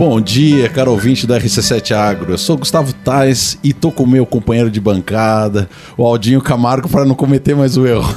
Bom dia, caro ouvinte da RC7 Agro. Eu sou Gustavo Tais e tô com o meu companheiro de bancada, o Aldinho Camargo, para não cometer mais o erro.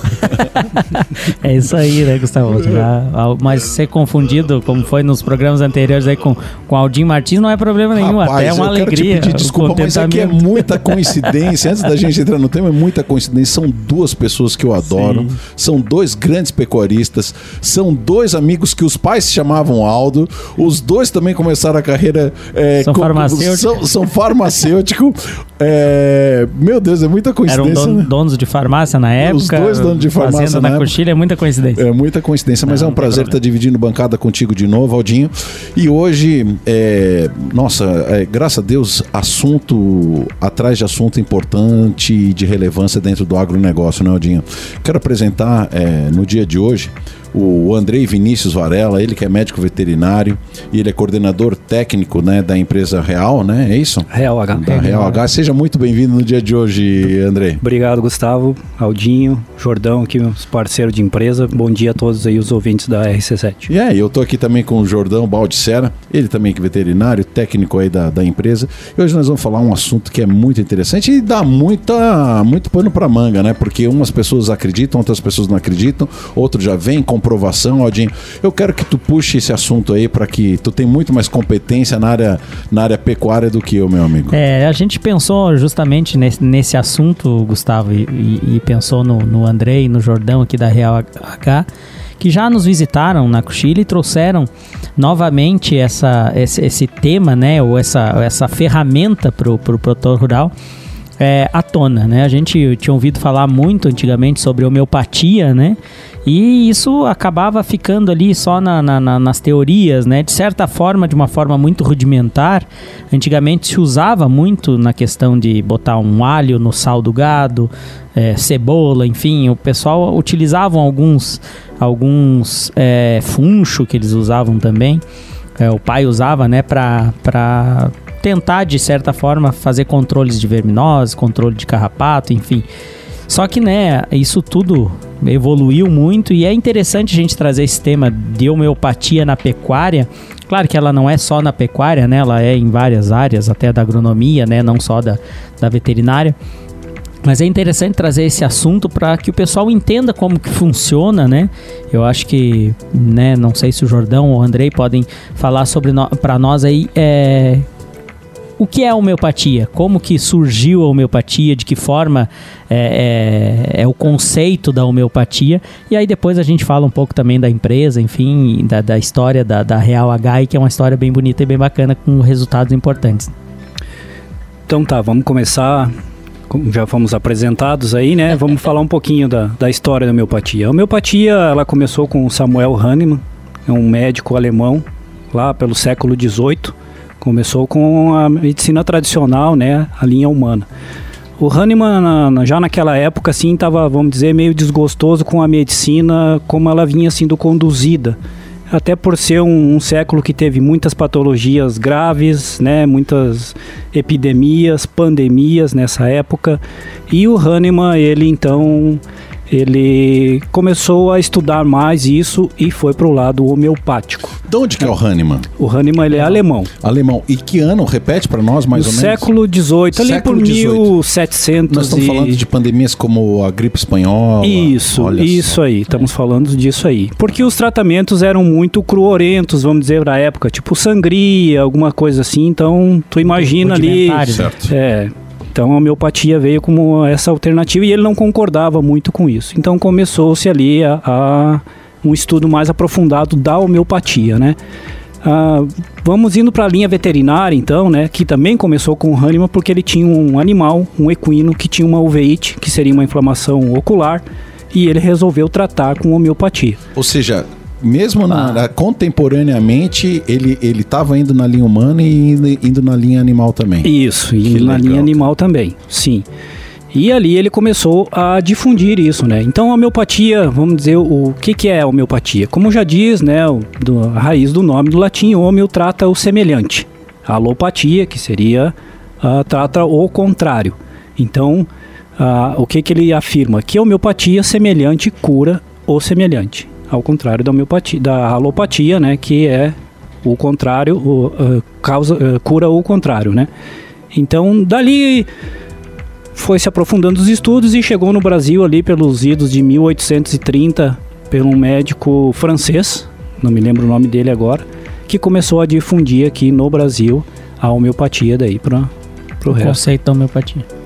é isso aí, né, Gustavo? mas ser confundido, como foi nos programas anteriores aí com, com Aldinho Martins, não é problema nenhum. Rapaz, até é uma alegria. Quero te pedir desculpa, mas aqui é muita coincidência. Antes da gente entrar no tema, é muita coincidência. São duas pessoas que eu adoro, Sim. são dois grandes pecuaristas, são dois amigos que os pais se chamavam Aldo, os dois também começaram começaram a carreira. É, são farmacêuticos. São, são farmacêuticos. é, meu Deus, é muita coincidência. Eram don, né? donos de farmácia na época. Os dois donos de farmácia. Fazenda na, na coxilha é muita coincidência. É muita coincidência, mas não, é um prazer estar dividindo bancada contigo de novo, Aldinho. E hoje, é, nossa, é, graças a Deus, assunto atrás de assunto importante e de relevância dentro do agronegócio, né, Aldinho? Quero apresentar é, no dia de hoje o Andrei Vinícius Varela, ele que é médico veterinário e ele é coordenador técnico né, da empresa Real, né? É isso? Real H. Da Real H. Seja muito bem-vindo no dia de hoje, Andrei. Obrigado, Gustavo, Aldinho, Jordão, aqui meus parceiros de empresa. Bom dia a todos aí os ouvintes da RC7. E aí, eu tô aqui também com o Jordão Baldissera, ele também que é veterinário, técnico aí da, da empresa. E hoje nós vamos falar um assunto que é muito interessante e dá muita, muito pano para manga, né? Porque umas pessoas acreditam, outras pessoas não acreditam, outros já vêm com comprovação, Aldinho. Eu quero que tu puxe esse assunto aí para que tu tem muito mais competência na área, na área pecuária do que eu, meu amigo. É, a gente pensou justamente nesse, nesse assunto, Gustavo, e, e, e pensou no, no André e no Jordão aqui da Real H que já nos visitaram na Cochile e trouxeram novamente essa, esse, esse tema, né, ou essa, essa ferramenta para o pro produtor rural é, à tona, né? A gente tinha ouvido falar muito antigamente sobre homeopatia, né? E isso acabava ficando ali só na, na, na, nas teorias, né? De certa forma, de uma forma muito rudimentar. Antigamente se usava muito na questão de botar um alho no sal do gado, é, cebola, enfim. O pessoal utilizavam alguns, alguns é, funcho que eles usavam também. É, o pai usava, né, para tentar, de certa forma, fazer controles de verminose, controle de carrapato, enfim. Só que, né, isso tudo evoluiu muito e é interessante a gente trazer esse tema de homeopatia na pecuária. Claro que ela não é só na pecuária, né? Ela é em várias áreas, até da agronomia, né? Não só da, da veterinária. Mas é interessante trazer esse assunto para que o pessoal entenda como que funciona, né? Eu acho que, né, não sei se o Jordão ou o Andrei podem falar sobre no, para nós aí é, o que é a homeopatia? Como que surgiu a homeopatia? De que forma é, é, é, o conceito da homeopatia? E aí depois a gente fala um pouco também da empresa, enfim, da, da história da, da Real HI, que é uma história bem bonita e bem bacana com resultados importantes. Então tá, vamos começar. Já fomos apresentados aí, né? Vamos falar um pouquinho da, da história da homeopatia. A homeopatia, ela começou com Samuel Hahnemann, é um médico alemão, lá pelo século XVIII Começou com a medicina tradicional, né, a linha humana. O Hahnemann, já naquela época, assim, estava, vamos dizer, meio desgostoso com a medicina, como ela vinha sendo conduzida. Até por ser um, um século que teve muitas patologias graves, né, muitas epidemias, pandemias nessa época. E o Hahnemann, ele então ele começou a estudar mais isso e foi para o lado homeopático. De onde que é o Hahnemann? O Hahnemann ele é alemão. Alemão. E que ano? Repete para nós mais no ou menos. Século XVIII, ali século por 1700. Nós estamos e... falando de pandemias como a gripe espanhola. Isso, isso aí. Estamos falando disso aí. Porque os tratamentos eram muito cruorentos, vamos dizer, na época, tipo sangria, alguma coisa assim. Então, tu imagina ali. Certo. É, então a homeopatia veio como essa alternativa e ele não concordava muito com isso. Então começou-se ali a, a, um estudo mais aprofundado da homeopatia, né? Ah, vamos indo para a linha veterinária, então, né? Que também começou com o Hahnemann porque ele tinha um animal, um equino, que tinha uma uveíte, que seria uma inflamação ocular, e ele resolveu tratar com homeopatia. Ou seja, mesmo na, ah. contemporaneamente, ele ele estava indo na linha humana e indo, indo na linha animal também. Isso, indo na linha animal também, sim. E ali ele começou a difundir isso, né? Então a homeopatia, vamos dizer, o que, que é a homeopatia? Como já diz, né, o, do, a raiz do nome do latim, homeo trata o semelhante. A alopatia, que seria, uh, trata o contrário. Então, uh, o que, que ele afirma? Que a homeopatia semelhante cura o semelhante ao contrário da homeopatia, da alopatia, né, que é O contrário, o, uh, causa, uh, cura o contrário, né? Então, dali foi se aprofundando os estudos e chegou no Brasil ali pelos idos de 1830 por um médico francês, não me lembro o nome dele agora, que começou a difundir aqui no Brasil a homeopatia daí para o resto. conceito da homeopatia.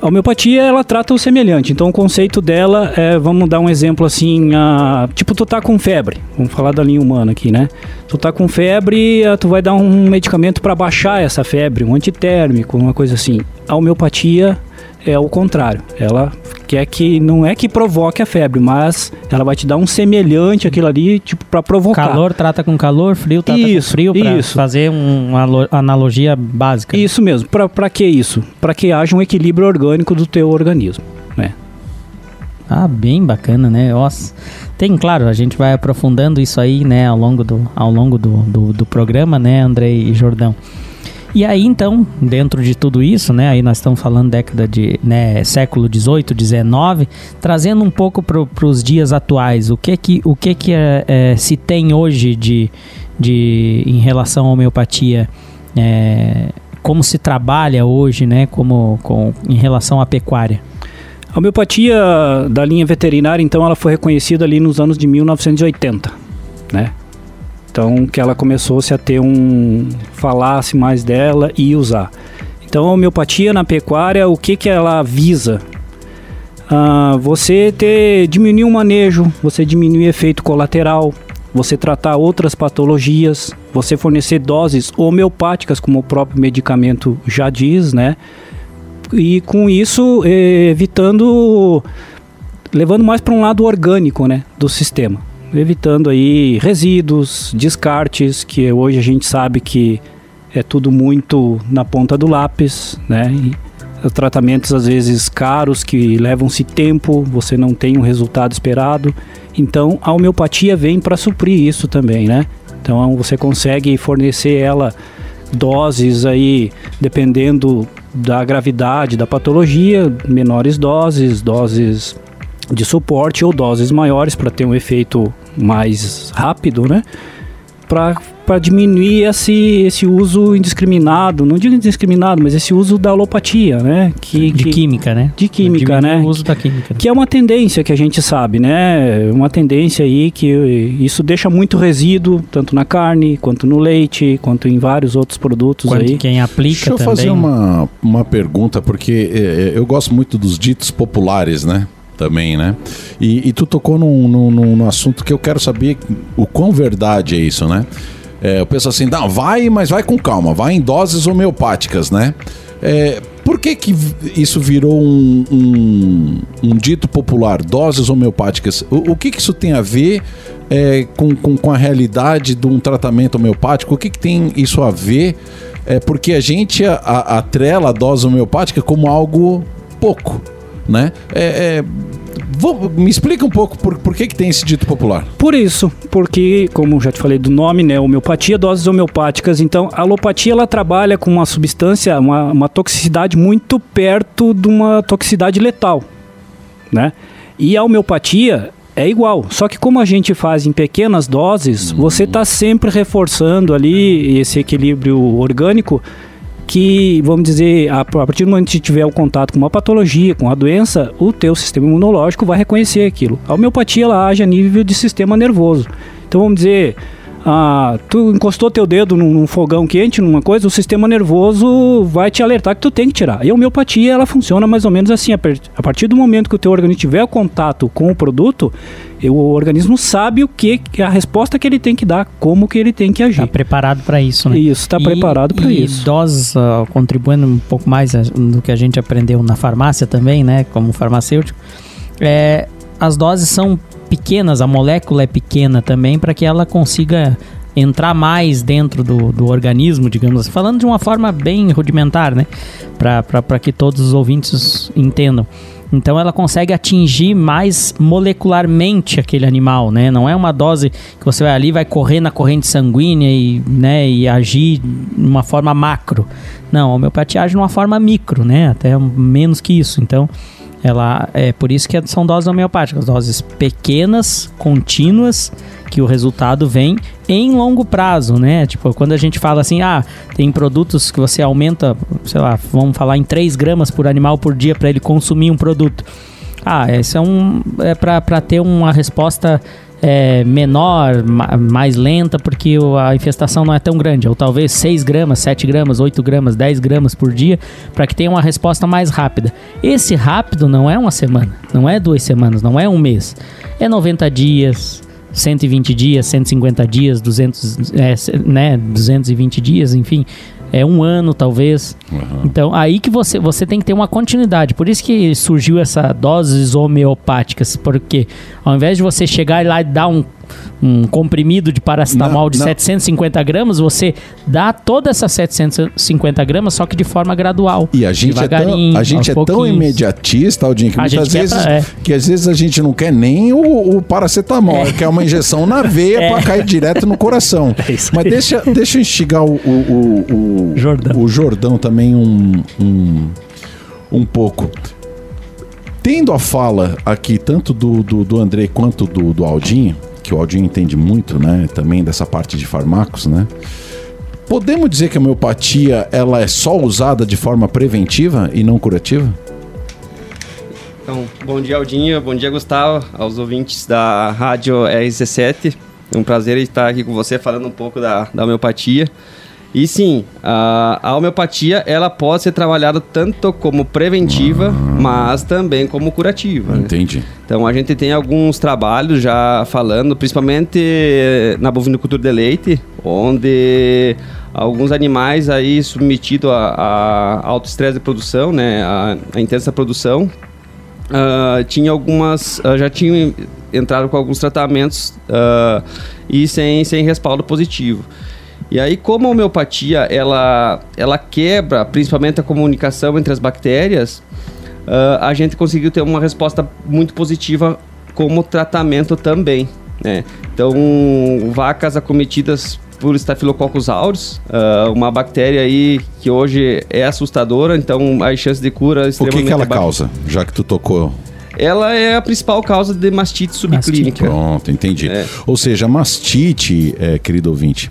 A homeopatia, ela trata o semelhante. Então, o conceito dela é, vamos dar um exemplo assim, a, tipo, tu tá com febre. Vamos falar da linha humana aqui, né? Tu tá com febre, tu vai dar um medicamento para baixar essa febre, um antitérmico, uma coisa assim. A homeopatia é o contrário. Ela quer que não é que provoque a febre, mas ela vai te dar um semelhante aquilo ali, tipo para provocar. Calor trata com calor, frio trata isso, com frio, para fazer um, uma analogia básica. Isso mesmo. Para que isso? Para que haja um equilíbrio orgânico do teu organismo, né? Ah, bem bacana, né? Nossa. Tem, claro, a gente vai aprofundando isso aí, né, ao longo do, ao longo do, do, do programa, né, André e Jordão. E aí então, dentro de tudo isso, né, aí nós estamos falando década de, né, século 18, 19, trazendo um pouco para os dias atuais, o que que, o que, que é, é, se tem hoje de, de em relação à homeopatia, é, como se trabalha hoje, né, como com, em relação à pecuária? A homeopatia da linha veterinária, então, ela foi reconhecida ali nos anos de 1980, né? Então que ela começou-se a ter um falasse mais dela e usar. Então a homeopatia na pecuária, o que que ela visa? Ah, você ter diminuir o manejo, você diminuir efeito colateral, você tratar outras patologias, você fornecer doses homeopáticas, como o próprio medicamento já diz, né? E com isso evitando, levando mais para um lado orgânico, né, do sistema evitando aí resíduos, descartes, que hoje a gente sabe que é tudo muito na ponta do lápis, né? E tratamentos às vezes caros que levam-se tempo, você não tem um resultado esperado. Então a homeopatia vem para suprir isso também, né? Então você consegue fornecer ela doses aí dependendo da gravidade da patologia, menores doses, doses de suporte ou doses maiores para ter um efeito mais rápido, né? Para diminuir esse, esse uso indiscriminado, não digo indiscriminado, mas esse uso da alopatia, né? Que, de que, química, né? De química, né? O uso da química. Que é uma tendência que a gente sabe, né? Uma tendência aí que isso deixa muito resíduo, tanto na carne, quanto no leite, quanto em vários outros produtos Quanto aí. Quem aplica Deixa eu também. fazer uma, uma pergunta, porque é, eu gosto muito dos ditos populares, né? Também, né? E, e tu tocou num, num, num, assunto que eu quero saber o quão verdade é isso, né? É, eu penso assim, não, vai, mas vai com calma, vai em doses homeopáticas, né? É, por que, que isso virou um, um, um, dito popular, doses homeopáticas? O, o que, que isso tem a ver é, com, com, com, a realidade de um tratamento homeopático? O que, que tem isso a ver? É porque a gente atrela a dose homeopática como algo pouco né? É, é, vou, me explica um pouco por, por que, que tem esse dito popular. Por isso, porque, como já te falei do nome, né? Homeopatia, doses homeopáticas. Então, a alopatia ela trabalha com uma substância, uma, uma toxicidade muito perto de uma toxicidade letal, né? E a homeopatia é igual, só que como a gente faz em pequenas doses, hum. você está sempre reforçando ali esse equilíbrio orgânico que, vamos dizer, a, a partir do momento que tiver o contato com uma patologia, com a doença, o teu sistema imunológico vai reconhecer aquilo. A homeopatia ela age a nível de sistema nervoso. Então vamos dizer, ah, tu encostou teu dedo num, num, fogão quente, numa coisa, o sistema nervoso vai te alertar que tu tem que tirar. E a homeopatia, ela funciona mais ou menos assim. A partir do momento que o teu organismo tiver contato com o produto, o organismo sabe o que, a resposta que ele tem que dar, como que ele tem que agir. Está preparado para isso, né? Isso, está preparado para isso. E doses, uh, contribuindo um pouco mais uh, do que a gente aprendeu na farmácia também, né, como farmacêutico, é, as doses são pequenas, a molécula é pequena também para que ela consiga entrar mais dentro do, do organismo, digamos assim, falando de uma forma bem rudimentar, né? Para que todos os ouvintes entendam. Então ela consegue atingir mais molecularmente aquele animal, né? Não é uma dose que você vai ali vai correr na corrente sanguínea e, né, e agir de uma forma macro. Não, a homeopatia age de uma forma micro, né? Até menos que isso. Então ela é por isso que são doses homeopáticas, doses pequenas, contínuas que o resultado vem em longo prazo, né? Tipo, quando a gente fala assim, ah, tem produtos que você aumenta, sei lá, vamos falar em 3 gramas por animal por dia para ele consumir um produto. Ah, esse é um é para ter uma resposta é, menor, ma mais lenta, porque a infestação não é tão grande. Ou talvez 6 gramas, 7 gramas, 8 gramas, 10 gramas por dia, para que tenha uma resposta mais rápida. Esse rápido não é uma semana, não é duas semanas, não é um mês. É 90 dias, 120 dias, 150 dias, 200, é, né, 220 dias, enfim é um ano talvez. Uhum. Então aí que você você tem que ter uma continuidade. Por isso que surgiu essa doses homeopáticas, porque ao invés de você chegar lá e dar um um comprimido de paracetamol não, de não. 750 gramas, você dá toda essa 750 gramas, só que de forma gradual. E a gente é tão, a gente é tão imediatista, Aldinho, que a muitas vezes pra, é. que às vezes a gente não quer nem o, o paracetamol, é. quer uma injeção na veia é. para cair direto no coração. É Mas deixa, deixa eu instigar o, o, o, Jordão. o Jordão também um, um, um pouco tendo a fala aqui tanto do, do, do André quanto do, do Aldinho, que o Aldinho entende muito, né? Também dessa parte de farmacos, né? Podemos dizer que a homeopatia ela é só usada de forma preventiva e não curativa? Então, bom dia, Aldinho. Bom dia, Gustavo, aos ouvintes da Rádio RC7. É um prazer estar aqui com você falando um pouco da, da homeopatia. E sim, a, a homeopatia ela pode ser trabalhada tanto como preventiva, ah. mas também como curativa. Né? Entendi. Né? Então a gente tem alguns trabalhos já falando, principalmente na bovinocultura de leite, onde alguns animais aí submetidos a, a alto estresse de produção, né, a, a intensa produção, uh, tinha algumas, uh, já tinham entrado com alguns tratamentos uh, e sem, sem respaldo positivo. E aí, como a homeopatia ela, ela quebra principalmente a comunicação entre as bactérias, uh, a gente conseguiu ter uma resposta muito positiva como tratamento também. Né? Então, vacas acometidas por Staphylococcus aureus, uh, uma bactéria aí que hoje é assustadora, então as chances de cura extremamente O que, que ela causa, já que tu tocou ela é a principal causa de mastite subclínica. Mastite. Pronto, entendi. É. Ou seja, mastite, é, querido ouvinte,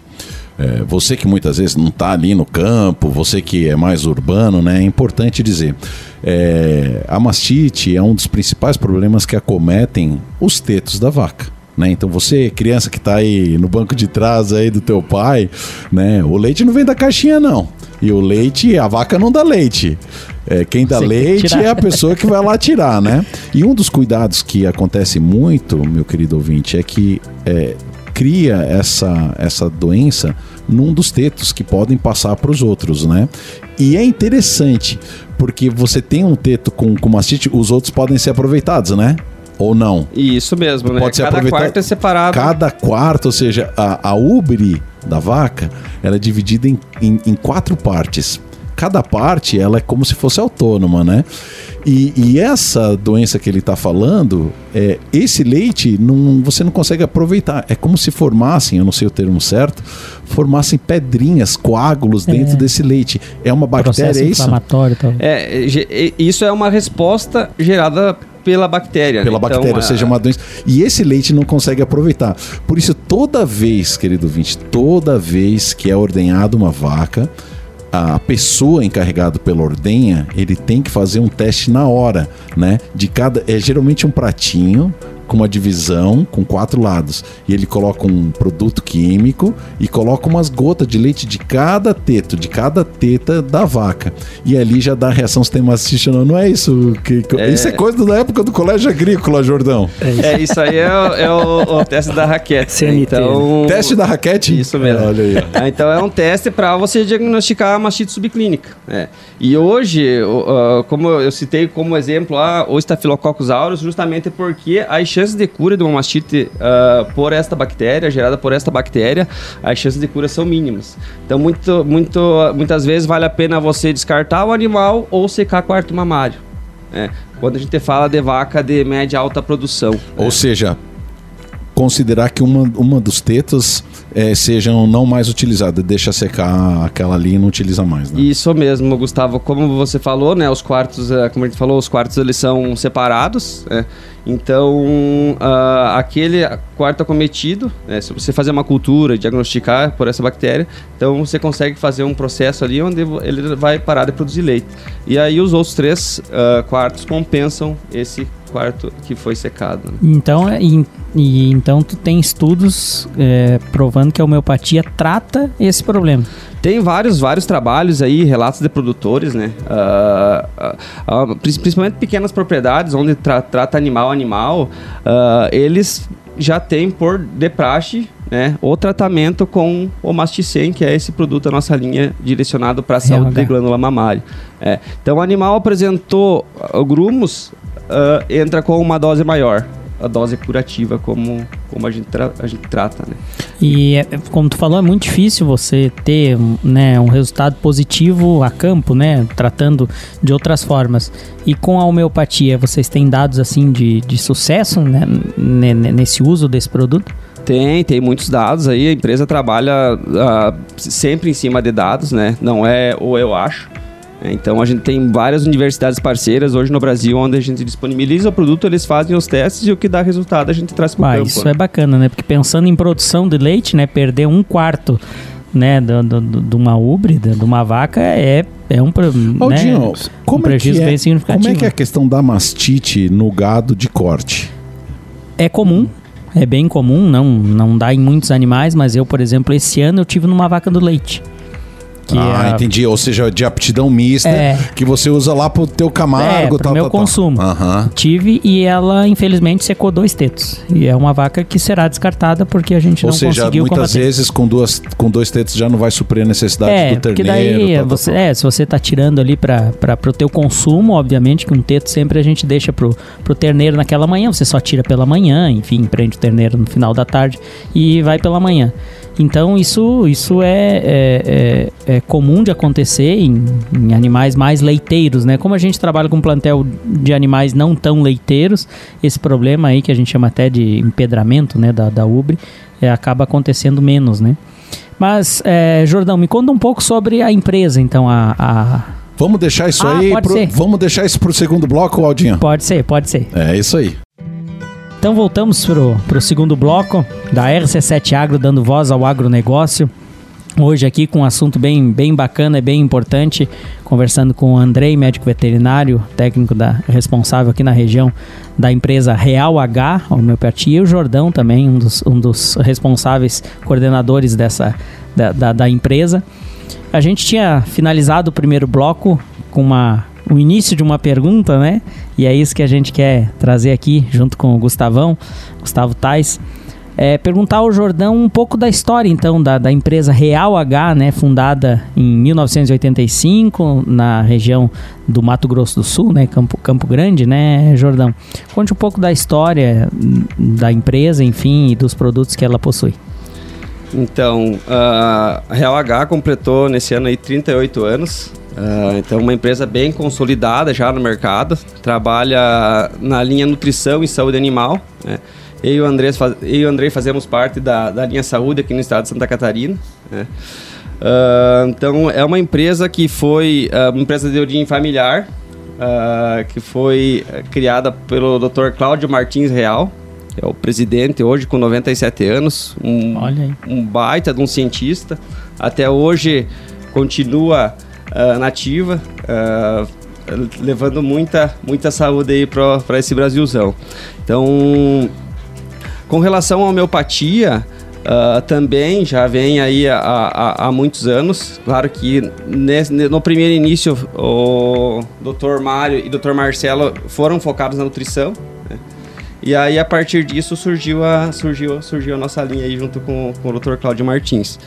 é, você que muitas vezes não está ali no campo, você que é mais urbano, né, é importante dizer. É, a mastite é um dos principais problemas que acometem os tetos da vaca. Né? Então você, criança que está aí no banco de trás aí do teu pai, né? O leite não vem da caixinha não. E o leite, a vaca não dá leite. É, quem dá Você leite é a pessoa que vai lá tirar, né? E um dos cuidados que acontece muito, meu querido ouvinte, é que é, cria essa, essa doença num dos tetos que podem passar para os outros, né? E é interessante, porque você tem um teto com, com mastite, os outros podem ser aproveitados, né? Ou não? Isso mesmo, né? Pode ser Cada aproveitado. quarto é separado. Cada quarto, ou seja, a, a ubre da vaca, ela é dividida em, em, em quatro partes cada parte ela é como se fosse autônoma, né? E, e essa doença que ele está falando, é, esse leite não, você não consegue aproveitar. É como se formassem, eu não sei o termo certo, formassem pedrinhas, coágulos é. dentro desse leite. É uma bactéria, Processo é isso? Inflamatório, é, isso é uma resposta gerada pela bactéria. Pela né? bactéria, então, ou seja, uma doença. E esse leite não consegue aproveitar. Por isso, toda vez, querido vinte, toda vez que é ordenhada uma vaca, a pessoa encarregada pela ordenha, ele tem que fazer um teste na hora, né? De cada é geralmente um pratinho com uma divisão com quatro lados. E ele coloca um produto químico e coloca umas gotas de leite de cada teto, de cada teta da vaca. E ali já dá a reação sistema não, não é isso? Que, é... Isso é coisa da época do colégio agrícola, Jordão. É, é isso aí é, é o, o, teste da raquete. CNT. Então... Teste da raquete? Isso mesmo. Olha aí. É, então é um teste para você diagnosticar a mastite subclínica. É. E hoje, uh, como eu citei como exemplo lá, o Staphylococcus aureus, justamente porque as chances de cura de uma mastite uh, por esta bactéria, gerada por esta bactéria, as chances de cura são mínimas. Então, muito, muito, muitas vezes vale a pena você descartar o animal ou secar quarto mamário. Né? Quando a gente fala de vaca de média alta produção. Ou né? seja, considerar que uma, uma dos tetos é, sejam não mais utilizadas, deixa secar aquela ali e não utiliza mais, né? Isso mesmo, Gustavo. Como você falou, né? Os quartos, é, como a gente falou, os quartos eles são separados, né? Então, uh, aquele quarto acometido, né, se você fazer uma cultura, diagnosticar por essa bactéria, então você consegue fazer um processo ali onde ele vai parar de produzir leite. E aí os outros três uh, quartos compensam esse quarto que foi secado. Né? Então, é, e, e, então tu tem estudos é, provando que a homeopatia trata esse problema. Tem vários, vários trabalhos aí, relatos de produtores, né? Uh, uh, uh, principalmente pequenas propriedades onde tra trata animal animal, eles já têm por de praxe né, o tratamento com o masticem, que é esse produto da nossa linha direcionado para a saúde da glândula mamária. É. Então, o animal apresentou grumos, entra com uma dose maior a dose curativa como, como a, gente a gente trata, né? E é, como tu falou, é muito difícil você ter né, um resultado positivo a campo, né? Tratando de outras formas. E com a homeopatia, vocês têm dados assim de, de sucesso né, nesse uso desse produto? Tem, tem muitos dados aí. A empresa trabalha uh, sempre em cima de dados, né? Não é ou eu acho. É, então a gente tem várias universidades parceiras hoje no Brasil onde a gente disponibiliza o produto, eles fazem os testes e o que dá resultado a gente traz para o ah, campo. Isso né? é bacana, né? Porque pensando em produção de leite, né, perder um quarto né, de, de, de uma ubre, de, uma vaca, é, é um, Aldinho, né, como um prejuízo é, bem significativo. Como é que é a questão da mastite no gado de corte? É comum, é bem comum, não, não dá em muitos animais, mas eu, por exemplo, esse ano eu tive numa vaca do leite. Ah, é entendi. Ou seja, de aptidão mista é. que você usa lá pro teu Camargo, é, pro meu tal, consumo. Uhum. Tive e ela infelizmente secou dois tetos. E é uma vaca que será descartada porque a gente ou não seja, conseguiu muitas combater. vezes com duas com dois tetos já não vai suprir a necessidade é, do terneiro. Porque daí tal, você, tal. é, se você tá tirando ali para para pro teu consumo, obviamente que um teto sempre a gente deixa pro pro terneiro naquela manhã, você só tira pela manhã, enfim, prende o terneiro no final da tarde e vai pela manhã. Então isso, isso é, é, é, é comum de acontecer em, em, animais mais leiteiros, né? Como a gente trabalha com um plantel de animais não tão leiteiros, esse problema aí que a gente chama até de empedramento, né, da, da ubre, é, acaba acontecendo menos, né? Mas, é, Jordão, me conta um pouco sobre a empresa, então, a... a... Vamos deixar isso ah, aí. Pro, vamos deixar isso para o segundo bloco, Aldinho? Pode ser, pode ser. É isso aí. Então voltamos pro, pro segundo bloco da RC7 Agro, dando voz ao agronegócio. Hoje aqui com um assunto bem, bem bacana e bem importante, conversando com o Andrei, médico veterinário, técnico da, responsável aqui na região da empresa Real H, homeopatia, e o Jordão também, um dos, um dos responsáveis, coordenadores dessa, da, da, da empresa. A gente tinha finalizado o primeiro bloco com uma o início de uma pergunta, né? E é isso que a gente quer trazer aqui junto com o Gustavão, Gustavo Tais. É, perguntar ao Jordão um pouco da história, então, da, da empresa Real H, né, fundada em 1985 na região do Mato Grosso do Sul, né, Campo, Campo Grande, né, Jordão? Conte um pouco da história da empresa, enfim, e dos produtos que ela possui. Então, a Real H completou nesse ano aí 38 anos. Uh, então, uma empresa bem consolidada já no mercado, trabalha na linha nutrição e saúde animal. Né? Eu e o André, faz, eu e o André fazemos parte da, da linha saúde aqui no estado de Santa Catarina. Né? Uh, então, é uma empresa que foi uma empresa de origem familiar, que foi criada pelo Dr. Cláudio Martins Real, é o presidente hoje com 97 anos, um, um baita de um cientista. Até hoje continua uh, nativa, uh, levando muita, muita saúde aí para esse Brasilzão. Então, com relação à homeopatia, Uh, também já vem aí há, há, há, muitos anos. Claro que nesse, no primeiro início o Dr. Mário e Dr. Marcelo foram focados na nutrição. Né? E aí a partir disso surgiu a, surgiu, surgiu a nossa linha aí junto com, com o Dr. Cláudio Martins.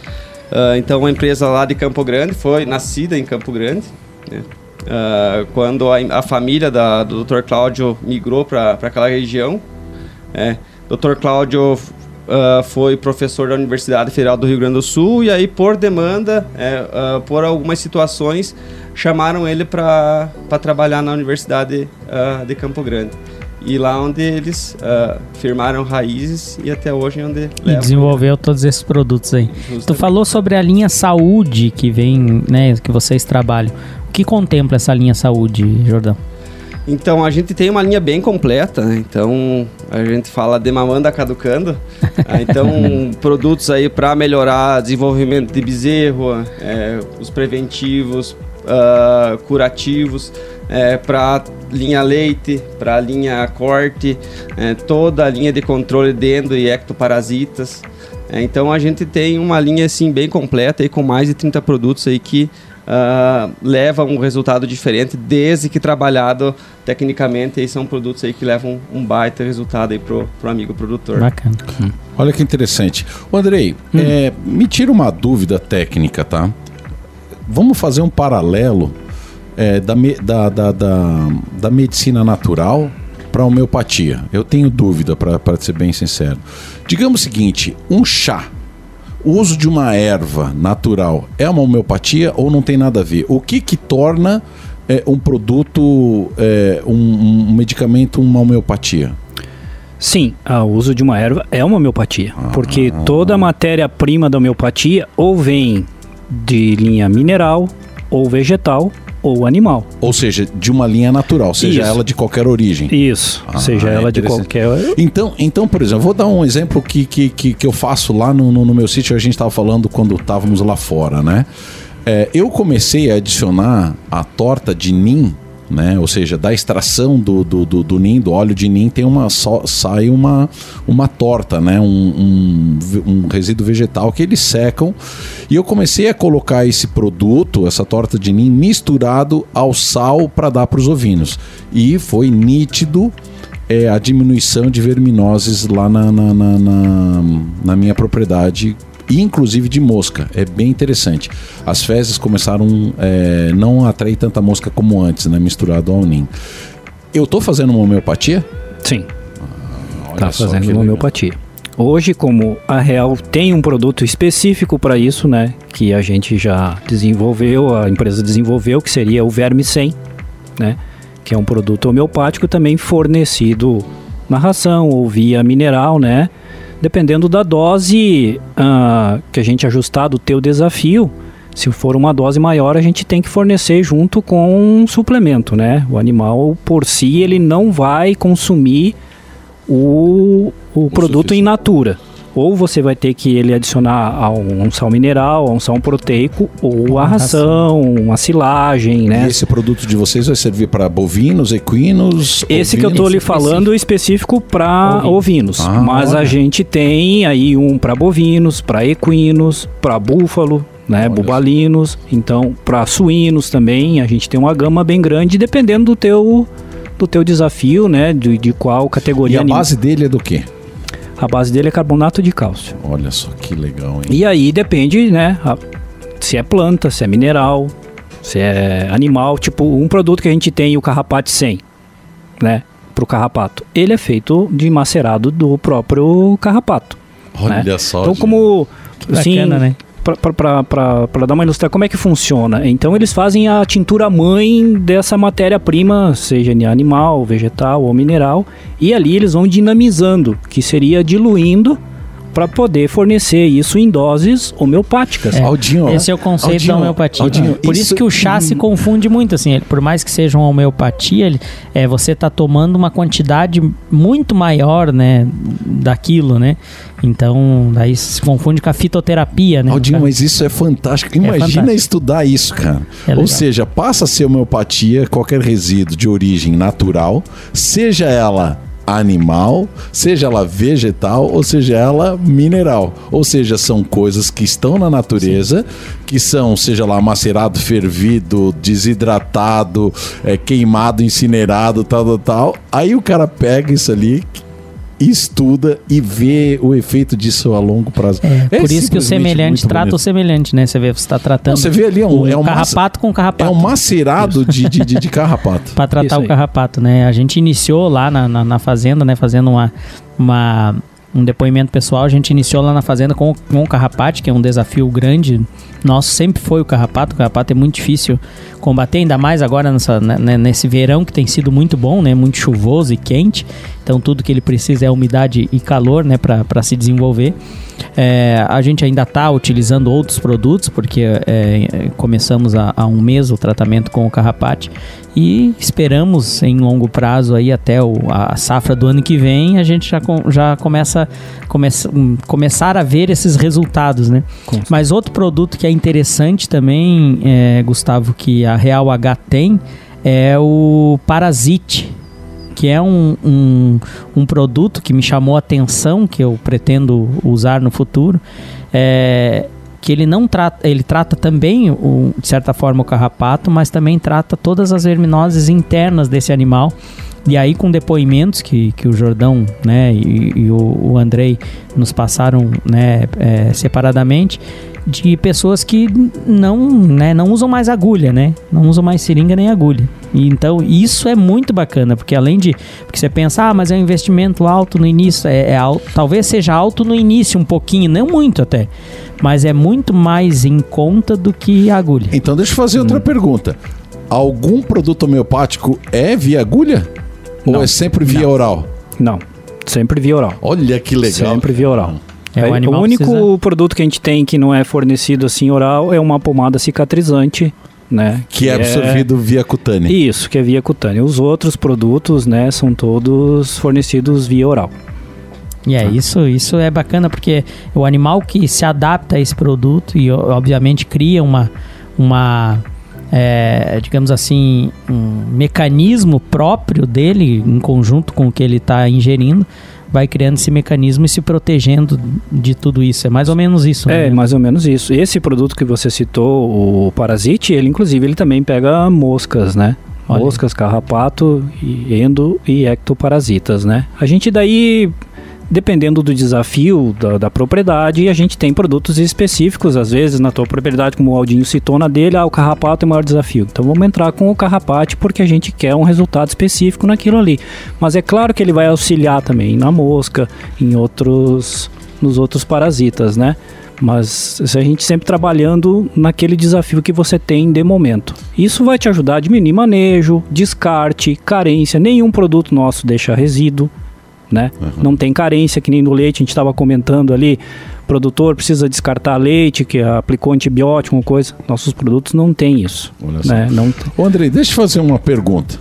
Uh, então, uma empresa lá de Campo Grande, foi nascida em Campo Grande. Né? Uh, quando a, a, família da, do Dr. Cláudio migrou para aquela região, é, Dr. Cláudio uh, foi professor da Universidade Federal do Rio Grande do Sul e aí, por demanda, é, por algumas situações, chamaram ele para trabalhar na Universidade de Campo Grande. E lá onde eles uh, firmaram raízes e até hoje é onde e desenvolveu todos esses produtos aí. Justamente. Tu falou sobre a linha saúde que vem, né, que vocês trabalham. O que contempla essa linha saúde, Jordão? Então a gente tem uma linha bem completa, né? então a gente fala de mamanda caducando, ah, então produtos aí para melhorar desenvolvimento de bezerro, é, os preventivos, uh, curativos, é, para linha leite, para linha corte, é, toda a linha de controle de endo e ectoparasitas. É, então a gente tem uma linha assim bem completa aí com mais de 30 produtos aí que uh, leva um resultado diferente desde que trabalhado tecnicamente e são produtos aí que levam um baita resultado aí pro, pro amigo produtor. Bacana. Hum. Olha que interessante. O Andrei, hum. é, me tira uma dúvida técnica, tá? Vamos fazer um paralelo é, da, da, da, da, da medicina natural para a homeopatia. Eu tenho dúvida, para ser bem sincero. Digamos o seguinte: um chá o uso de uma erva natural é uma homeopatia ou não tem nada a ver? O que que torna é, um produto, é, um, um, medicamento, uma homeopatia? Sim, o uso de uma erva é uma homeopatia, ah, porque toda a matéria-prima da homeopatia ou vem de linha mineral ou vegetal ou animal. Ou seja, de uma linha natural, seja Isso. ela de qualquer origem. Isso, ah, seja é ela de qualquer. Então, então, por exemplo, vou dar um exemplo que, que, que, que eu faço lá no, no, no meu sítio, a gente estava falando quando estávamos lá fora, né? É, eu comecei a adicionar a torta de nim né? Ou seja, da extração do, do, do, do nim, do óleo de nim, tem uma só, sai uma, uma torta, né? Um, um, um, resíduo vegetal que eles secam. E eu comecei a colocar esse produto, essa torta de nim, misturado ao sal para dar para os ovinos. E foi nítido é, a diminuição de verminoses lá na, na, na, na, na minha propriedade inclusive de mosca. É bem interessante. As fezes começaram é, não a atrair tanta mosca como antes, né? Misturado ao ninho. Eu estou fazendo uma homeopatia? Sim. Ah, tá fazendo uma homeopatia. Hoje, como a Real tem um produto específico para isso, né, que a gente já desenvolveu, a empresa desenvolveu, que seria o Verme 100, né, que é um produto homeopático também fornecido na ração ou via mineral, né, dependendo da dose uh, que a gente ajustar do teu desafio, se for uma dose maior, a gente tem que fornecer junto com um suplemento, né? O animal por si ele não vai consumir o, o produto in natura ou você vai ter que ele adicionar a um, sal mineral, a um sal proteico, ou a ração, uma silagem, né? E esse produto de vocês vai servir para bovinos, equinos? Esse ovinos? que eu estou lhe falando específico para ovinos, ah, mas olha. a gente tem aí um para bovinos, para equinos, para búfalo, né, Olha bubalinos, então para suínos também, a gente tem uma gama bem grande dependendo do teu do teu desafio, né, de, de qual categoria. E a base dele é do quê? A base dele é carbonato de cálcio. Olha só que legal, hein? E aí depende, né? A, se é planta, se é mineral, se é animal. Tipo, um produto que a gente tem, o Carrapate 100, né? Pro carrapato. Ele é feito de macerado do próprio carrapato. Olha né? só. Então, como. Assim, bacana, né? Para dar uma ilustração como é que funciona. Então eles fazem a tintura mãe dessa matéria-prima, seja animal, vegetal ou mineral, e ali eles vão dinamizando, que seria diluindo para poder fornecer isso em doses homeopáticas. É, Aldinho, esse é o conceito Aldinho, da homeopatia. Aldinho, por isso, isso, que o chá hum. se confunde muito, assim, por mais que seja uma homeopatia, ele, é, você está tomando uma quantidade muito maior, né, daquilo, né? Então, daí se confunde com a fitoterapia, né? Aldinho, mas isso é fantástico. É Imagina é fantástico. estudar isso, cara. É Ou seja, passa a ser homeopatia qualquer resíduo de origem natural, seja ela animal, seja ela vegetal ou seja ela mineral. Ou seja, são coisas que estão na natureza, Sim. que são, seja lá macerado, fervido, desidratado, é, queimado, incinerado, tal, tal, tal. Aí o cara pega isso ali, estuda e vê o efeito disso a longo prazo. É, é por isso que o semelhante trata bonito. o semelhante, né? Você vê, você está tratando. Não, você vê ali, é um, é um carrapato com carrapato. É um macerado de, de, de, de carrapato. Para tratar o carrapato, né? A gente iniciou lá na, na, na, fazenda, né? Fazendo uma, uma um depoimento pessoal, a gente iniciou lá na fazenda com, com o carrapate, que é um desafio grande. Nosso sempre foi o carrapato. O carrapato é muito difícil combater, ainda mais agora nessa, né, nesse verão que tem sido muito bom, né? Muito chuvoso e quente. Então tudo que ele precisa é umidade e calor, né? Para se desenvolver. É, a gente ainda está utilizando outros produtos, porque é, começamos há, um mês o tratamento com o carrapate e esperamos em longo prazo aí até o, a safra do ano que vem a gente já, com, já começa, começa começar a ver esses resultados, né? Mas outro produto que é interessante também, é, Gustavo, que a Real H tem é o Parasite que é um, um, um produto que me chamou a atenção, que eu pretendo usar no futuro, é, que ele não trata, ele trata também, o, de certa forma, o carrapato, mas também trata todas as verminoses internas desse animal. E aí, com depoimentos que, que o Jordão né, e, e o, o Andrei nos passaram né, é, separadamente, de pessoas que não, né, não usam mais agulha, né? Não usam mais seringa nem agulha. E, então, isso é muito bacana, porque além de. Porque você pensa, ah, mas é um investimento alto no início. É, é alto, talvez seja alto no início, um pouquinho, não muito até. Mas é muito mais em conta do que agulha. Então, deixa eu fazer hum. outra pergunta. Algum produto homeopático é via agulha? Não. Ou é sempre via não. oral? Não, sempre via oral. Olha que legal. Sempre via oral. É, o, o único precisa... produto que a gente tem que não é fornecido assim oral é uma pomada cicatrizante, né? Que, que é absorvido é... via cutânea. Isso, que é via cutânea. Os outros produtos, né, são todos fornecidos via oral. E é, isso, isso é bacana porque o animal que se adapta a esse produto e obviamente cria uma, uma é, digamos assim, um mecanismo próprio dele em conjunto com o que ele está ingerindo, vai criando esse mecanismo e se protegendo de tudo isso. É mais ou menos isso. Né? É, mais ou menos isso. Esse produto que você citou, o Parasite, ele inclusive ele também pega moscas, né? Olha. Moscas, carrapato, endo e ectoparasitas, né? A gente daí dependendo do desafio da, da, propriedade, a gente tem produtos específicos, às vezes na tua propriedade, como o Aldinho citou na dele, ah, o carrapato é o maior desafio. Então vamos entrar com o carrapate porque a gente quer um resultado específico naquilo ali. Mas é claro que ele vai auxiliar também na mosca, em outros, nos outros parasitas, né? Mas a gente sempre trabalhando naquele desafio que você tem de momento. Isso vai te ajudar a diminuir manejo, descarte, carência. Nenhum produto nosso deixa resíduo né? Uhum. Não tem carência que nem no leite, a gente estava comentando ali, produtor precisa descartar leite, que aplicou antibiótico, uma coisa. Nossos produtos não tem isso. Olha. Né? Não Ô, Andrei, deixa eu fazer uma pergunta.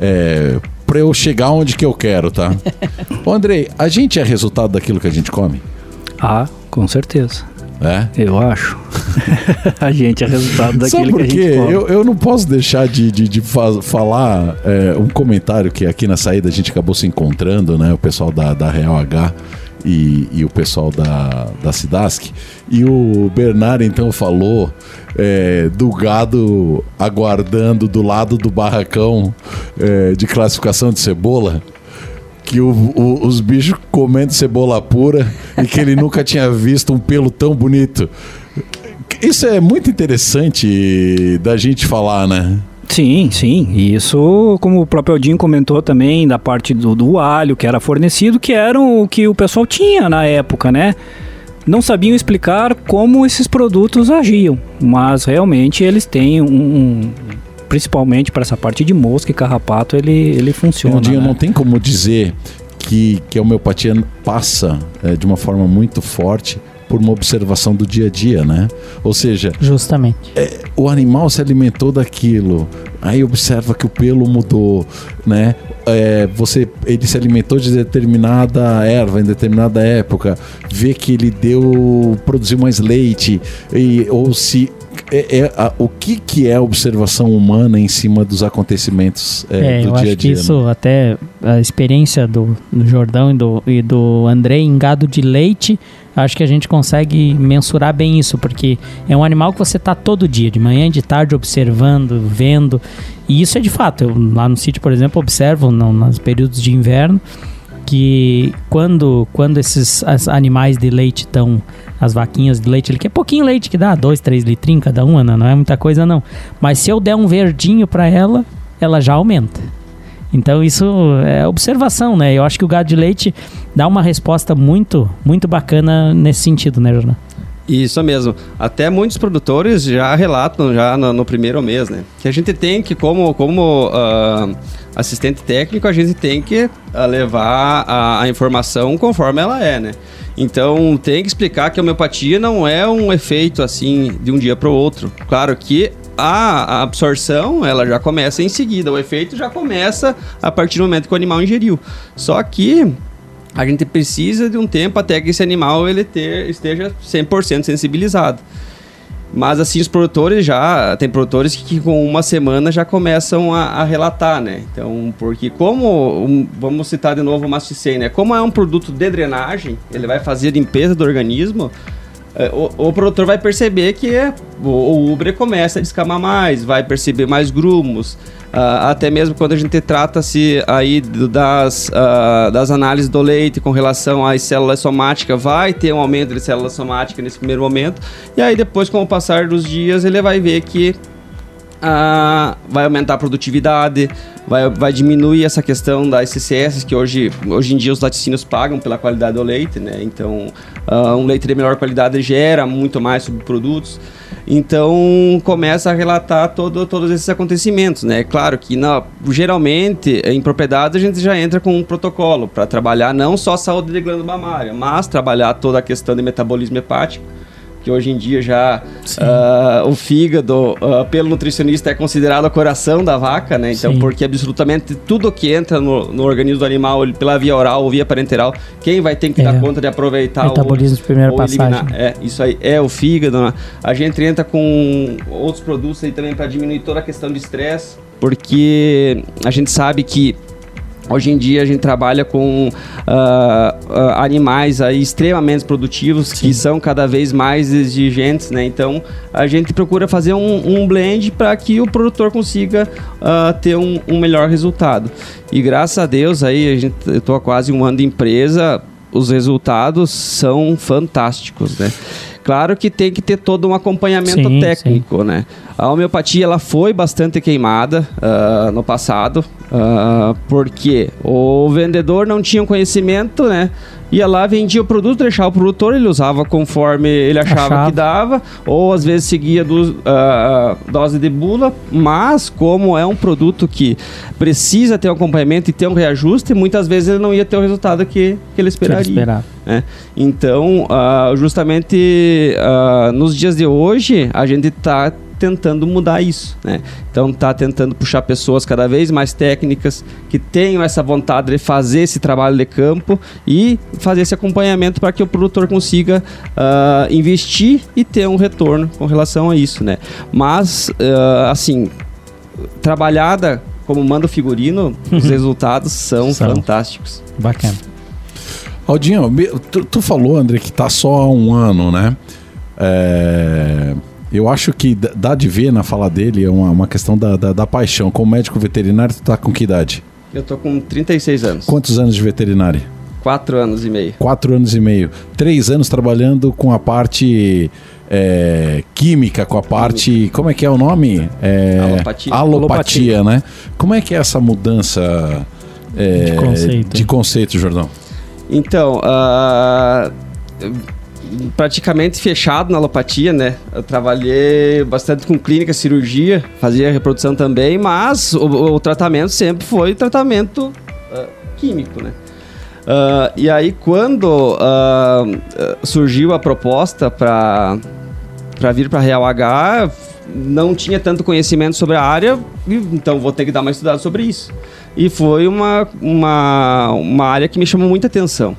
É, para eu chegar onde que eu quero, tá? Ô, Andrei, a gente é resultado daquilo que a gente come? Ah, com certeza. É? Eu acho. a gente é resultado daquilo que a gente come. Eu, eu não posso deixar de, de, de fa falar é, um comentário que aqui na saída a gente acabou se encontrando, né? O pessoal da, da Real H e, e o pessoal da, da Sidask. E o Bernardo então falou é, do gado aguardando do lado do barracão é, de classificação de cebola que o, o, os bichos comendo cebola pura e que ele nunca tinha visto um pelo tão bonito. Isso é muito interessante da gente falar, né? Sim, sim. E isso, como o próprio Aldinho comentou também, da parte do, do alho que era fornecido, que era o que o pessoal tinha na época, né? Não sabiam explicar como esses produtos agiam, mas realmente eles têm um, um principalmente para essa parte de mosca e carrapato, ele, ele funciona. Né? Não tem como dizer que, que a homeopatia passa é, de uma forma muito forte por uma observação do dia a dia, né? Ou seja, justamente é, o animal se alimentou daquilo, aí observa que o pelo mudou, né? É, você ele se alimentou de determinada erva em determinada época, vê que ele deu produziu mais leite e, ou se é, é a, o que, que é a observação humana em cima dos acontecimentos é, é, do dia a dia? Que isso, né? até a experiência do, do Jordão e do, e do André em gado de leite, acho que a gente consegue mensurar bem isso, porque é um animal que você está todo dia, de manhã e de tarde, observando, vendo. E isso é de fato. Eu, lá no sítio, por exemplo, observo não, nos períodos de inverno que quando, quando esses animais de leite estão as vaquinhas de leite, que é pouquinho leite que dá, dois, três litrinhos cada uma, não é muita coisa não. Mas se eu der um verdinho para ela, ela já aumenta. Então isso é observação, né? Eu acho que o gado de leite dá uma resposta muito, muito bacana nesse sentido, né, Jornal? Isso mesmo. Até muitos produtores já relatam já no, no primeiro mês, né? Que a gente tem que, como, como uh, assistente técnico, a gente tem que uh, levar a, a, informação conforme ela é, né? Então tem que explicar que a homeopatia não é um efeito assim de um dia para o outro. Claro que a absorção ela já começa em seguida, o efeito já começa a partir do momento que o animal ingeriu. Só que a gente precisa de um tempo até que esse animal ele ter, esteja 100% sensibilizado. Mas assim, os produtores já. Tem produtores que, que com uma semana já começam a, a, relatar, né? Então, porque como. Um, vamos citar de novo o Masticem, né? Como é um produto de drenagem, ele vai fazer limpeza do organismo. É, o, o, produtor vai perceber que o, o ubre começa a descamar mais, vai perceber mais grumos, uh, até mesmo quando a gente trata-se aí das, uh, das análises do leite com relação às células somáticas, vai ter um aumento de células somáticas nesse primeiro momento, e aí depois, com o passar dos dias, ele vai ver que uh, vai aumentar a produtividade, vai, vai diminuir essa questão das CCS, que hoje, hoje em dia os laticínios pagam pela qualidade do leite, né? Então, uh, um leite de melhor qualidade gera muito mais subprodutos. Então, começa a relatar todo, todos esses acontecimentos, né? Claro que, na, geralmente, em propriedade, a gente já entra com um protocolo para trabalhar não só a saúde de glândula mamária, mas trabalhar toda a questão de metabolismo hepático, que hoje em dia já uh, o fígado, uh, pelo nutricionista, é considerado o coração da vaca, né? Então, Sim. porque absolutamente tudo que entra no, no, organismo do animal, pela via oral ou via parenteral, quem vai ter que é. dar conta de aproveitar Metabolismo o, de primeira passagem. É, isso aí é o fígado. Né? A gente entra com outros produtos aí também para diminuir toda a questão de estresse, porque a gente sabe que Hoje em dia a gente trabalha com uh, uh, animais aí extremamente produtivos Sim. que são cada vez mais exigentes, né? Então a gente procura fazer um, um blend para que o produtor consiga uh, ter um, um, melhor resultado. E graças a Deus aí a gente eu tô há quase um ano de empresa, os resultados são fantásticos, né? Claro que tem que ter todo um acompanhamento sim, técnico, sim. né? A homeopatia ela foi bastante queimada uh, no passado, uh, porque o vendedor não tinha conhecimento, né? Ia lá, vendia o produto, deixava o produtor, ele usava conforme ele achava, achava. que dava, ou às vezes seguia do, uh, dose de bula, mas como é um produto que precisa ter um acompanhamento e ter um reajuste, muitas vezes ele não ia ter o resultado que, que ele esperaria. Né? Então, uh, justamente uh, nos dias de hoje, a gente está tentando mudar isso, né? Então está tentando puxar pessoas cada vez mais técnicas que tenham essa vontade de fazer esse trabalho de campo e fazer esse acompanhamento para que o produtor consiga uh, investir e ter um retorno com relação a isso, né? Mas uh, assim trabalhada como manda o figurino, os resultados são, são, fantásticos. Bacana. Aldinho, tu, tu, falou, André, que está só há um ano, né? É eu acho que dá de ver na fala dele é uma, uma questão da, da, da, paixão. Como médico veterinário, tu tá com que idade? Eu tô com 36 anos. Quantos anos de veterinário? Quatro anos e meio. Quatro anos e meio. Três anos trabalhando com a parte é, química, com a parte. Química. Como é que é o nome? É, alopatia. alopatia. né? Como é que é essa mudança é, de, conceito. de conceito, Jordão? Então, uh, praticamente fechado na alopatia, né? Eu trabalhei bastante com clínica, cirurgia, fazia reprodução também, mas o, o tratamento sempre foi tratamento uh, químico, né? Uh, e aí, quando uh, surgiu a proposta para vir para Real H, não tinha tanto conhecimento sobre a área, então vou ter que dar uma estudada sobre isso. E foi uma, uma, uma área que me chamou muita atenção.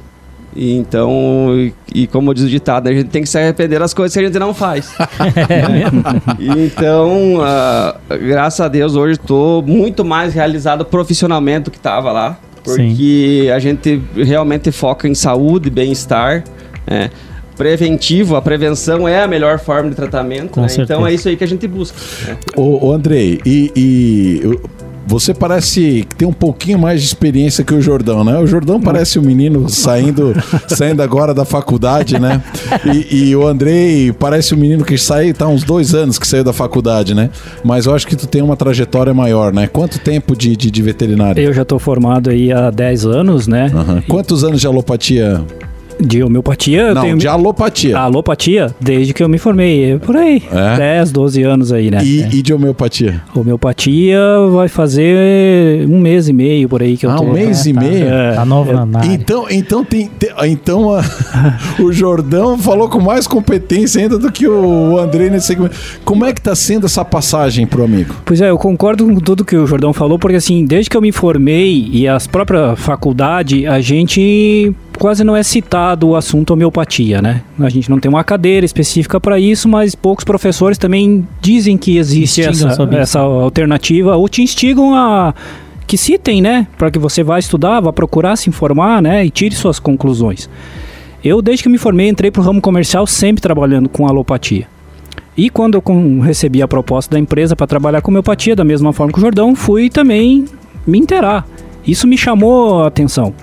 E então, e, e, como diz o ditado, a gente tem que se arrepender das coisas que a gente não faz. é então, uh, graças a Deus, hoje estou muito mais realizado profissionalmente do que estava lá. Porque Sim. a gente realmente foca em saúde, bem-estar. É, preventivo, a prevenção é a melhor forma de tratamento. Né? Então é isso aí que a gente busca. Né? Ô, ô Andrei, e, e você parece que tem um pouquinho mais de experiência que o Jordão, né? O Jordão parece um menino saindo, saindo agora da faculdade, né? E, e o Andrei parece um menino que sai, tá uns dois anos que saiu da faculdade, né? Mas eu acho que tu tem uma trajetória maior, né? Quanto tempo de, de, de veterinário? Eu já tô formado aí há 10 anos, né? Aham. Quantos anos de alopatia? De homeopatia, Não, tenho... de alopatia. A alopatia, desde que eu me formei, é por aí, É? 10, 12 anos aí, né? E, e de homeopatia? Homeopatia vai fazer um mês e meio por aí que eu Ah, tô. um mês e tá. meio? É. Tá novo na área. Então, então, tem, tem- então a- o Jordão falou com mais competência ainda do que o Andrei nesse segmento. Como é que tá sendo essa passagem pro amigo? Pois é, eu concordo com tudo que o Jordão falou, porque assim, desde que eu me formei e as próprias faculdade, a gente quase não é citado o assunto homeopatia, né? A gente não tem uma cadeira específica para isso, mas poucos professores também dizem que existe Instigam essa, essa alternativa ou te instigam a que citem, né? Para que você vá estudar, vá procurar se informar, né? E tire suas conclusões. Eu, desde que me formei, entrei para o ramo comercial sempre trabalhando com alopatia. E quando eu com- recebi a proposta da empresa para trabalhar com homeopatia, da mesma forma que o Jordão, fui também me inteirar. Isso me chamou a atenção.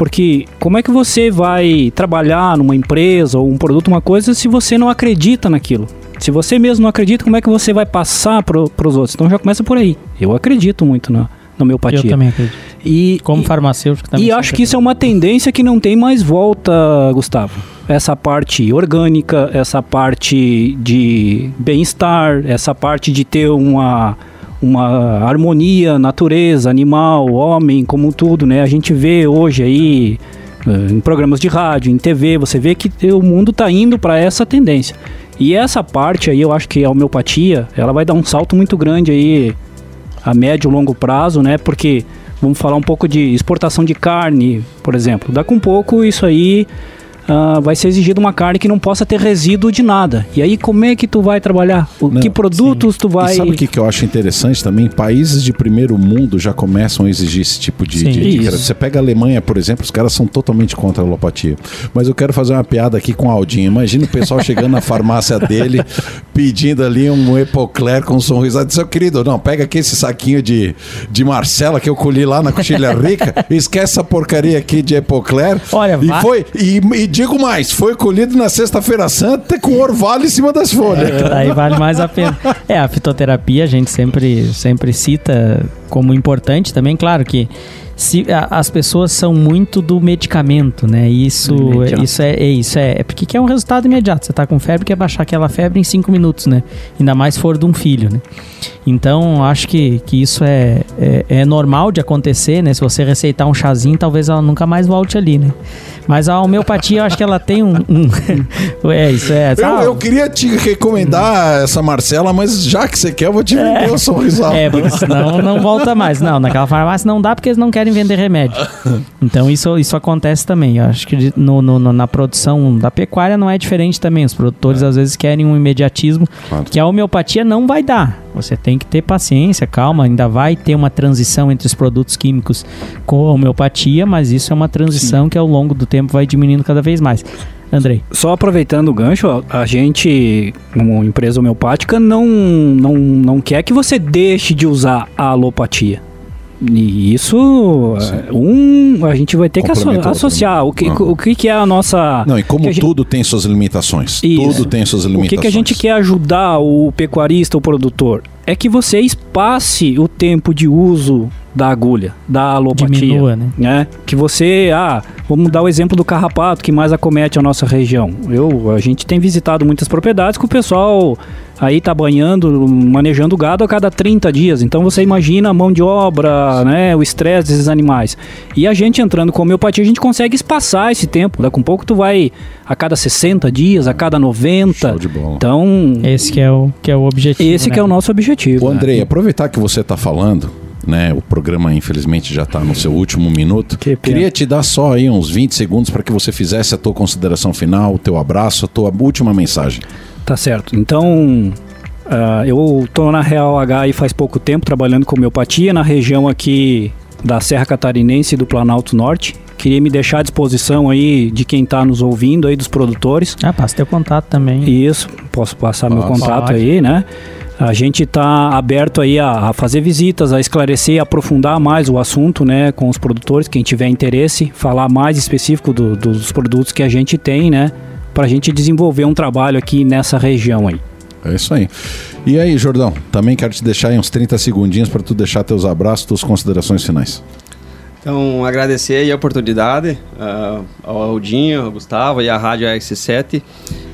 Porque como é que você vai trabalhar numa empresa ou um produto, uma coisa, se você não acredita naquilo? Se você mesmo não acredita, como é que você vai passar para os outros? Então já começa por aí. Eu acredito muito na, na homeopatia. Eu também acredito. E, Como farmacêutico também. e acho que isso é uma tendência que não tem mais volta, Gustavo. Essa parte orgânica, essa parte de bem-estar, essa parte de ter uma, uma harmonia, natureza, animal, homem, como tudo, né? A gente vê hoje aí eh, em programas de rádio, em TV, você vê que o mundo está indo para essa tendência. E essa parte aí, eu acho que a homeopatia, ela vai dar um salto muito grande aí a médio e longo prazo, né? Porque vamos falar um pouco de exportação de carne, por exemplo. Daqui um pouco isso aí ah, vai ser exigido uma carne que não possa ter resíduo de nada. E aí como é que tu vai trabalhar? O, Não, que produtos tu vai? E sabe o que, que eu acho interessante também? Países de primeiro mundo já começam a exigir esse tipo de. Sim. de- de-. Você pega a Alemanha, por exemplo, os caras são totalmente contra a alopatia. Mas eu quero fazer uma piada aqui com o Aldinho. Imagina o pessoal chegando na farmácia dele, pedindo ali um Epocler com um sorriso. Seu querido, não, pega aqui esse saquinho de, de Marcela que eu colhi lá na Coxilha Rica, esquece essa porcaria aqui de Epocler. Olha, e vá- foi, e, e digo mais, foi colhido na Sexta-feira Santa com orvalho em cima das folhas. É, Aí vale mais a pena. É, a fitoterapia a gente sempre, sempre cita como importante também, claro que se a- as pessoas são muito do medicamento, né? Isso, Imediato. isso é, é isso é, é porque quer um resultado imediato. Você tá com febre, quer baixar aquela febre em cinco minutos, né? Ainda mais se for de um filho, né? Então, acho que, que isso é, é, é normal de acontecer, né? Se você receitar um chazinho, talvez ela nunca mais volte ali, né? Mas a homeopatia, eu acho que ela tem um... um- é, isso é... Eu, eu queria te recomendar essa Marcela, mas já que você quer, eu vou te vender o sorrisal. É, porque senão não volta mais. Não, naquela farmácia não dá porque eles não querem vender remédio. Então isso, isso acontece também. Eu acho que no, no- no- na produção da pecuária não é diferente também. Os produtores às vezes querem um imediatismo Claro. que a homeopatia não vai dar. Você tem que ter paciência, calma. Ainda vai ter uma transição entre os produtos químicos com a homeopatia, mas isso é uma transição que ao longo do tempo vai diminuindo cada vez mais. Andrei. Só aproveitando o gancho, a gente, como empresa homeopática, não, não, não quer que você deixe de usar a alopatia. E isso, é, um, a gente vai ter que asso- o associar. O que, né? o que que é a nossa... Não, e como a gente- tudo tem suas limitações. Isso. Tudo tem suas O limitações. que, que a gente quer ajudar o pecuarista, o produtor? É que você espace o tempo de uso da agulha, da alopatia. Diminua, né? né? Que você, ah, vamos dar o exemplo do carrapato que mais acomete a nossa região. Eu, a gente tem visitado muitas propriedades que o pessoal aí tá banhando, manejando gado a cada 30 dias. Então você imagina a mão de obra, né, o estresse desses animais. E a gente entrando com homeopatia, a gente consegue espaçar esse tempo. Daqui a um pouco tu vai a cada 60 dias, a cada 90. Show de bola. Então, Esse que é o, que é o objetivo. esse né? que é o nosso objetivo. Ô, né? Andrei, aproveitar que você está falando, né? O programa, infelizmente, já está no seu último minuto. Que. Queria te dar só aí uns 20 segundos para que você fizesse a tua consideração final, o teu abraço, a tua última mensagem. Tá certo. Então, ah, eu tô na Real H aí faz pouco tempo, trabalhando com homeopatia na região aqui da Serra Catarinense e do Planalto Norte. Queria me deixar à disposição aí de quem tá nos ouvindo aí, dos produtores. Ah, passa teu contato também. Isso, posso passar meu Passa. contato Pode. aí, né? A gente está aberto aí a, a, fazer visitas, a esclarecer, a aprofundar mais o assunto, né, com os produtores, quem tiver interesse, falar mais específico do, dos produtos que a gente tem, né, para a gente desenvolver um trabalho aqui nessa região aí. É isso aí. E aí, Jordão, também quero te deixar aí uns 30 segundinhos para tu deixar teus abraços, tuas considerações finais. Então, agradecer a oportunidade uh, ao Aldinho, ao Gustavo e à Rádio RC7.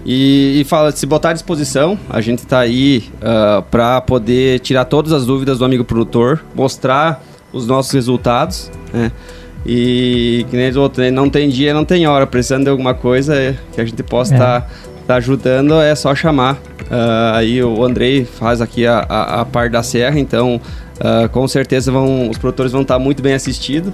E, e fala, se botar à disposição, a gente está aí uh, para poder tirar todas as dúvidas do amigo produtor, mostrar os nossos resultados, né? E que nem os outros, né? não tem dia, não tem hora. Precisando de alguma coisa que a gente possa estar é. tá, tá ajudando, é só chamar. Uh, aí o Andrei faz aqui a, a, a parte da serra, então uh, com certeza vão, os produtores vão estar muito bem assistidos.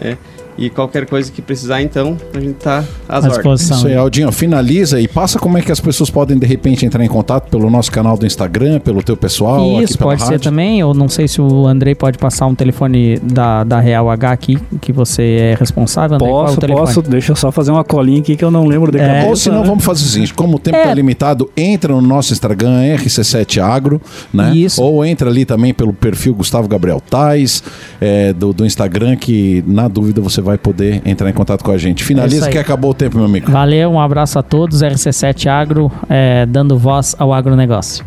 Né? E qualquer coisa que precisar, então, a gente está às à ordens. Isso aí, Aldinho, finaliza e passa como é que as pessoas podem, de repente, entrar em contato pelo nosso canal do Instagram, pelo teu pessoal. Isso, pode rádio. ser também, ou não sei se o Andrei pode passar um telefone da, da Real H aqui, que você é responsável, Andrei, Posso, posso, deixa eu só fazer uma colinha aqui que eu não lembro de é, Ou se não, vamos fazer o seguinte, como o tempo está é. limitado, entra no nosso Instagram, RC7 Agro, né? Isso. Ou entra ali também pelo perfil Gustavo Gabriel Tais, é, do, do Instagram, que na dúvida você vai poder entrar em contato com a gente. Finaliza é que acabou o tempo, meu amigo. Valeu, um abraço a todos. RC7 Agro, é, dando voz ao agronegócio.